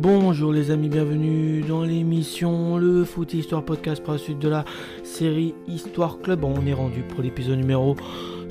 Bonjour les amis, bienvenue dans l'émission Le Foot Histoire Podcast pour la suite de la série Histoire Club. On est rendu pour l'épisode numéro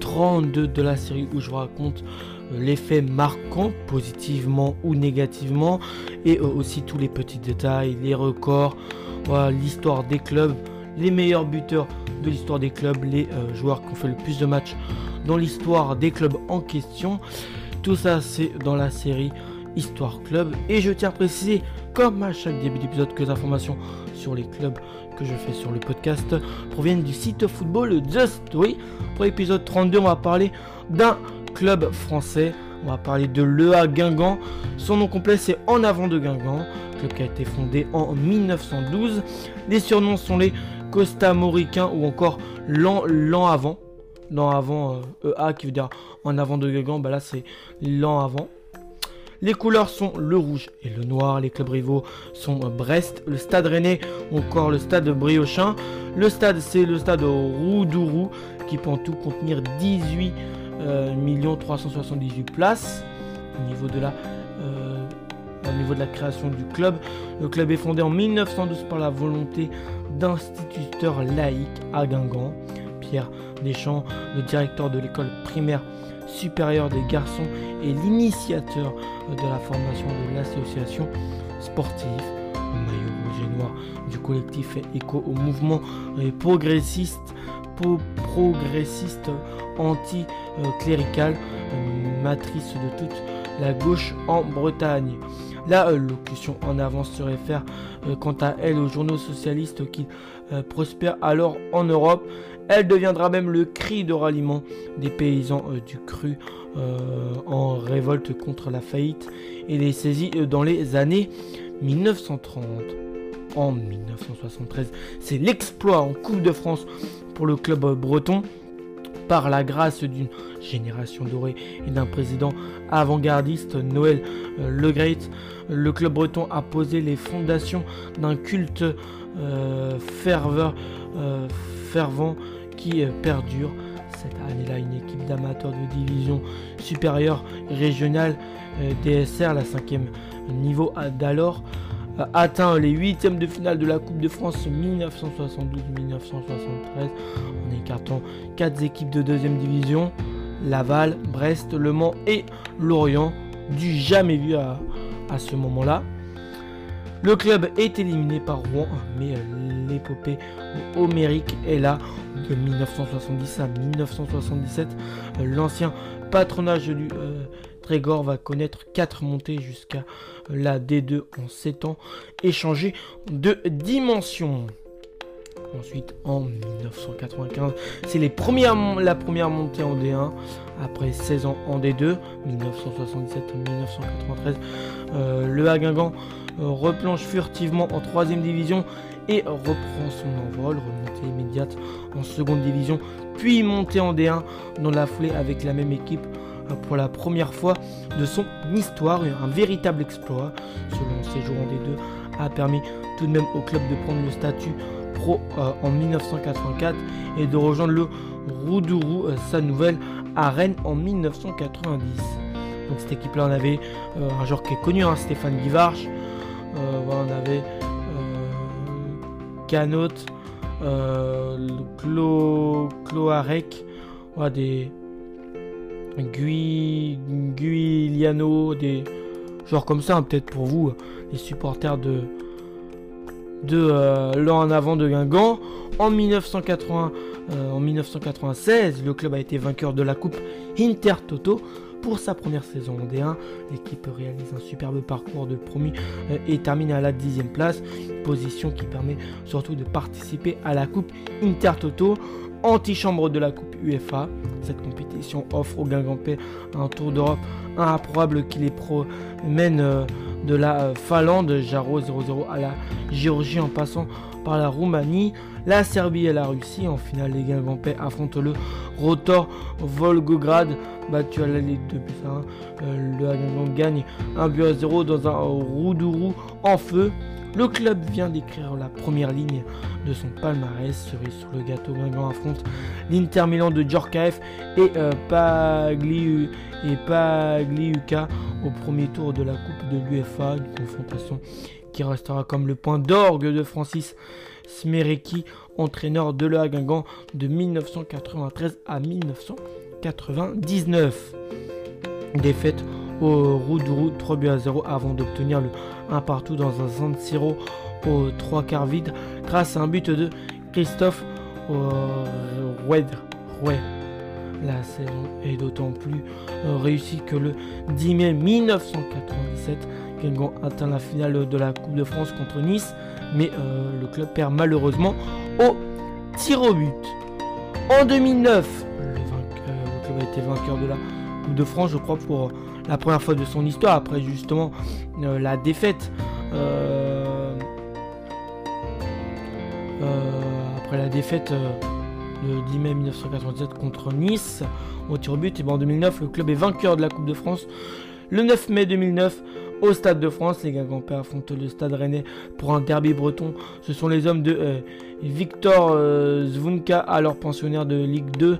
32 de la série où je vous raconte les faits marquants, positivement ou négativement, et euh, aussi tous les petits détails, les records, l'histoire des clubs, les meilleurs buteurs de l'histoire des clubs, les euh, joueurs qui ont fait le plus de matchs dans l'histoire des clubs en question. Tout ça c'est dans la série Histoire Club. Et je tiens à préciser, comme à chaque début d'épisode, que les informations sur les clubs que je fais sur le podcast proviennent du site football Just Story. Pour l'épisode 32, on va parler d'un club français. On va parler de l'EA Guingamp. Son nom complet c'est En avant de Guingamp, club qui a été fondé en 1912. Les surnoms sont les Costa Moricain ou encore l'an avant. L'an avant EA euh, e qui veut dire en avant de Guingamp, bah là c'est l'an avant. Les couleurs sont le rouge et le noir. Les clubs rivaux sont Brest, le stade Rennais ou encore le stade Briochin. Le stade, c'est le stade Roudourou qui peut en tout contenir 18 378 places au niveau de la euh, au niveau de la création du club. Le club est fondé en 1912 par la volonté d'instituteurs laïcs à Guingamp. Pierre Deschamps, le directeur de l'école primaire supérieure des garçons et l'initiateur de la formation de l'association sportive. Maillot rouge et noir du collectif écho au mouvement progressiste, progressiste anti-clérical, matrice de toute la gauche en Bretagne. La locution en avance se réfère euh, quant à elle aux journaux socialistes qui euh, prospèrent alors en Europe. Elle deviendra même le cri de ralliement des paysans euh, du cru en révolte contre la faillite et les saisies dans les années 1930. En 1973, c'est l'exploit en Coupe de France pour le club breton par la grâce d'une génération dorée et d'un président avant-gardiste, Noël Le Great, le club breton a posé les fondations d'un culte euh, euh, fervent qui euh, perdure. Cette année-là, une équipe d'amateurs de division supérieure régionale DSR, la cinquième niveau d'alors, atteint les huitièmes de finale de la Coupe de France 1972-1973 en écartant quatre équipes de deuxième division Laval, Brest, Le Mans et Lorient, du jamais vu à, ce moment-là. Le club est éliminé par Rouen, mais l'épopée homérique est là. De 1970 à 1977, euh, l'ancien patronage du euh, Trégor va connaître 4 montées jusqu'à la D2 en 7 ans et changer de dimension. Ensuite, en 1995, c'est la première montée en D1 après 16 ans en D2, 1977-1993. Euh, le Haguingan euh, replonge furtivement en 3 division et reprend son envol, remontée immédiate en seconde division, puis montée en D1 dans la foulée avec la même équipe pour la première fois de son histoire, un véritable exploit. Selon séjour en D2 a permis tout de même au club de prendre le statut pro en 1984 et de rejoindre le Roudourou, sa nouvelle arène en 1990. Donc cette équipe-là, on avait euh, un joueur qui est connu, hein, Stéphane Guivarch. Euh, on avait Canot, euh, Clo, Cloarec, des Gui, Guiliano, des joueurs comme ça, hein, peut-être pour vous, les supporters de, de l'an en avant de Guingamp. En 1980, en 1996, le club a été vainqueur de la Coupe Intertoto pour sa première saison en D1. L'équipe réalise un superbe parcours de promu euh, et termine à la dixième place, position qui permet surtout de participer à la Coupe Intertoto, antichambre de la Coupe UEFA. Cette compétition offre aux Guingampais un tour d'Europe improbable qui les promène euh, de la euh, Finlande, Jaro 0-0 à la Géorgie en passant par la Roumanie, la Serbie et la Russie. En finale, les Guingampais affrontent le Rotor Volgograd battu à la Ligue de euh, le Hagan gagne 1 but à 0 dans un Roudourou en feu. Le club vient d'écrire la première ligne de son palmarès. Cerise sur le gâteau, Guingamp affronte l'Inter Milan de Djorkaeff et, euh, Pagliuca au premier tour de la Coupe de l'UFA, une confrontation qui restera comme le point d'orgue de Francis Smerecki, entraîneur de le Guingamp de 1993 à 1999. Défaite au Roudourou 3 buts à 0 avant d'obtenir le 1 partout dans un San Siro au 3 quarts vide grâce à un but de Christophe Roued. La saison est d'autant plus euh, réussie que le 10 mai 1997, Guingamp atteint la finale de la Coupe de France contre Nice, mais euh, le club perd malheureusement au tir au but. En 2009, le, le, club a été vainqueur de la Coupe de France, je crois, pour la première fois de son histoire, après justement euh, la défaite. après la défaite le 10 mai 1997 contre Nice au tir au but. Et ben en 2009, le club est vainqueur de la Coupe de France. Le 9 mai 2009, au Stade de France, les Guingampais affrontent le Stade Rennais pour un derby breton. Ce sont les hommes de euh, Victor euh, Zvunka, alors pensionnaire de Ligue 2.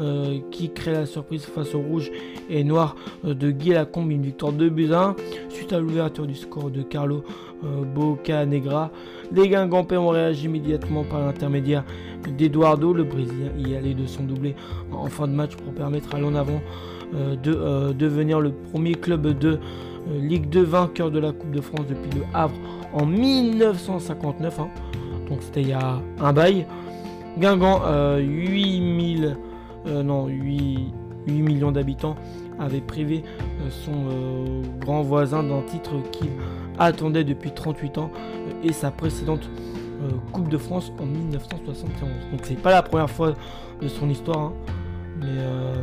Euh, qui crée la surprise face au rouge et noir de Guy Lacombe, une victoire 2 buts 1 suite à l'ouverture du score de Carlo Bocanegra. Les Guingampais ont réagi immédiatement par l'intermédiaire d'Eduardo, le Brésilien y allait de son doublé en fin de match pour permettre à l'en avant euh, de euh, devenir le premier club de euh, Ligue 2 vainqueur de la Coupe de France depuis le Havre en 1959. Hein. Donc c'était il y a un bail. Guingamp, 8000, non, 8, 8 millions d'habitants, avait privé son grand voisin d'un titre qu'il attendait depuis 38 ans et sa précédente euh, Coupe de France en 1971. Donc c'est pas la première fois de son histoire, hein. mais euh,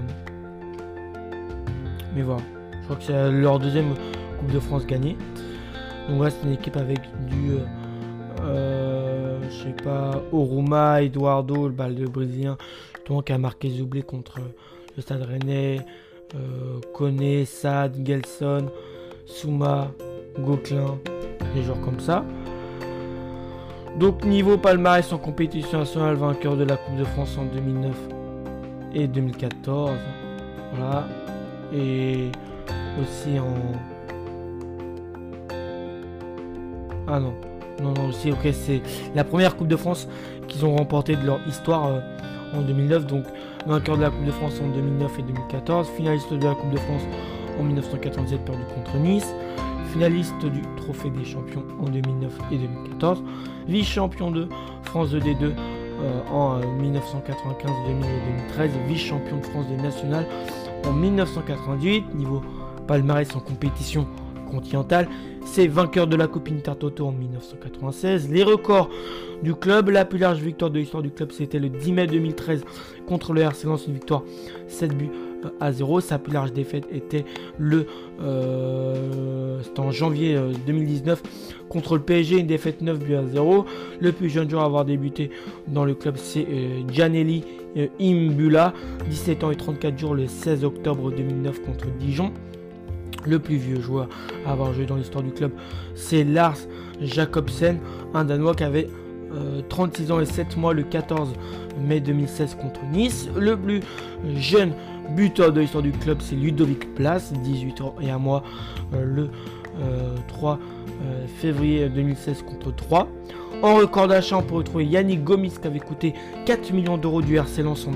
mais voilà. Je crois que c'est leur deuxième Coupe de France gagnée. Donc voilà, c'est une équipe avec du euh, je sais pas Oruma, Eduardo, le balle de brésilien, qui a marqué Zoublé contre le Stade Rennais, euh, Kone, Sad, Gelson, Souma, Gauquelin, des joueurs comme ça. Donc niveau palmarès en compétition nationale, vainqueur de la Coupe de France en 2009 et 2014. Voilà. Et aussi en... Ah non. Non, non, aussi, ok, c'est la première Coupe de France qu'ils ont remportée de leur histoire euh, en 2009. Donc, vainqueur de la Coupe de France en 2009 et 2014. Finaliste de la Coupe de France en 1997, perdu contre Nice finaliste du Trophée des Champions en 2009 et 2014, vice-champion de France de D2 euh, en 1995, euh, 2000 et 2013, vice-champion de France de National en 1998, niveau palmarès en compétition continentale, c'est vainqueur de la Coupe Intertoto en 1996. Les records du club, la plus large victoire de l'histoire du club, c'était le 10 mai 2013 contre le RC Lens, une victoire 7 buts à 0. Sa plus large défaite était le euh, en janvier 2019 euh, contre le PSG, une défaite 9 buts à 0. Le plus jeune joueur à avoir débuté dans le club, c'est euh, Gianelli Imbula, 17 ans et 34 jours le 16 octobre 2009 contre Dijon. Le plus vieux joueur à avoir joué dans l'histoire du club, c'est Lars Jacobsen, un Danois qui avait 36 ans et 7 mois le 14 mai 2016 contre Nice. Le plus jeune Buteur de l'histoire du club, c'est Ludovic Place, 18 ans et un mois, euh, le 3 euh, euh, février 2016 contre 3. En record d'achat, on peut retrouver Yannick Gomis qui avait coûté 4 millions d'euros du RC Lens en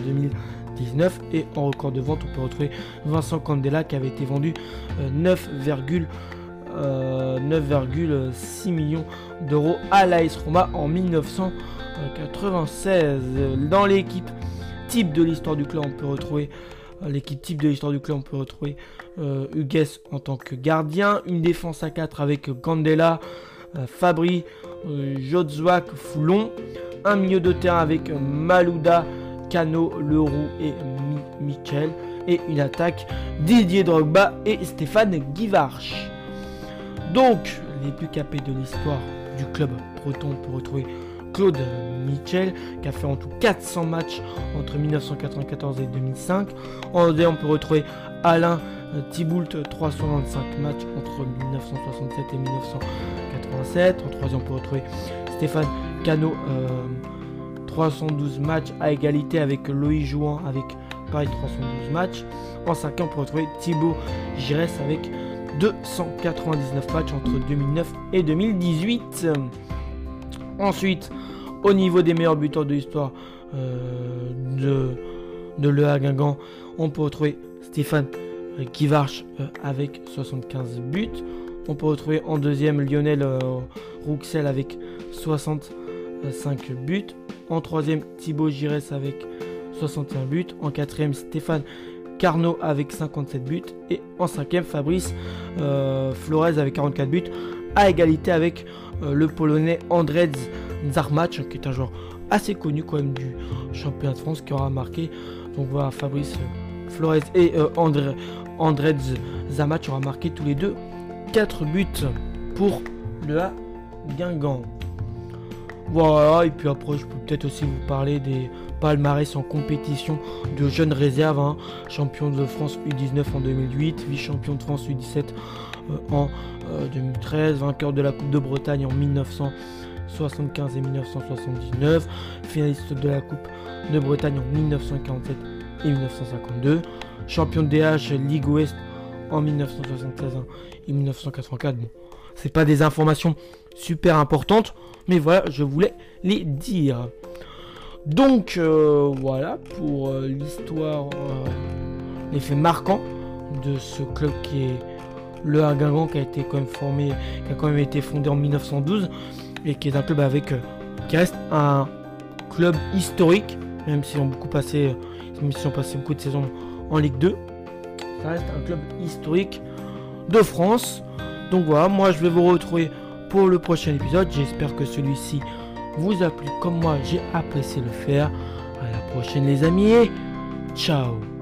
2019. Et en record de vente, on peut retrouver Vincent Candela qui avait été vendu 9,6 millions d'euros à l'AS Roma en 1996. Dans l'équipe type de l'histoire du club, on peut retrouver L'équipe type de l'histoire du club, on peut retrouver euh, Hugues en tant que gardien, une défense à 4 avec Candela, euh, Fabri, euh, Foulon, un milieu de terrain avec Malouda, Cano, Leroux et Michel, et une attaque Didier Drogba et Stéphane Guivarch. Donc, les plus capés de l'histoire du club breton, on peut retrouver Claude Michel, qui a fait en tout 400 matchs entre 1994 et 2005. En D, on peut retrouver Alain Thibault, 325 matchs entre 1967 et 1987. En troisième, on peut retrouver Stéphane Cano, 312 euh, matchs à égalité avec Loïc Jouan avec pareil 312 matchs. En cinquième, on peut retrouver Thibaut Giresse avec 299 matchs entre 2009 et 2018. Ensuite, au niveau des meilleurs buteurs de l'histoire euh, de, de Le Guingamp, on peut retrouver Stéphane Kivarch euh, avec 75 buts. On peut retrouver en deuxième Lionel euh, Rouxel avec 65 buts. En troisième Thibaut Giresse avec 61 buts. En quatrième Stéphane Carnot avec 57 buts. Et en cinquième Fabrice euh, Flores avec 44 buts. À égalité avec le Polonais Andrzej Zarmacz qui est un joueur assez connu quand même du championnat de France qui aura marqué. Donc voilà Fabrice Flores et André, André aura marqué tous les deux 4 buts pour le A Guingamp. Voilà, et puis après je peux peut-être aussi vous parler des palmarès en compétition de jeunes réserves. Hein. Champion de France U19 en 2008, vice-champion de France U17 euh, en 2013, euh, vainqueur de la Coupe de Bretagne en 1975 et 1979, finaliste de la Coupe de Bretagne en 1947 et 1952 champion de DH Ligue Ouest en 1976 et 1984. Bon, c'est pas des informations super importantes, mais voilà, je voulais les dire. Donc euh, voilà pour euh, l'histoire, euh, l'effet marquant de ce club qui est le Guingamp qui a été quand même formé, qui a quand même été fondé en 1912 et qui est un club avec qui reste un club historique, même si on beaucoup passé, ils ont passé beaucoup de saisons en Ligue 2. Ça reste un club historique de France. Donc voilà, moi je vais vous retrouver pour le prochain épisode. J'espère que celui-ci vous a plu comme moi j'ai apprécié le faire. À la prochaine les amis et ciao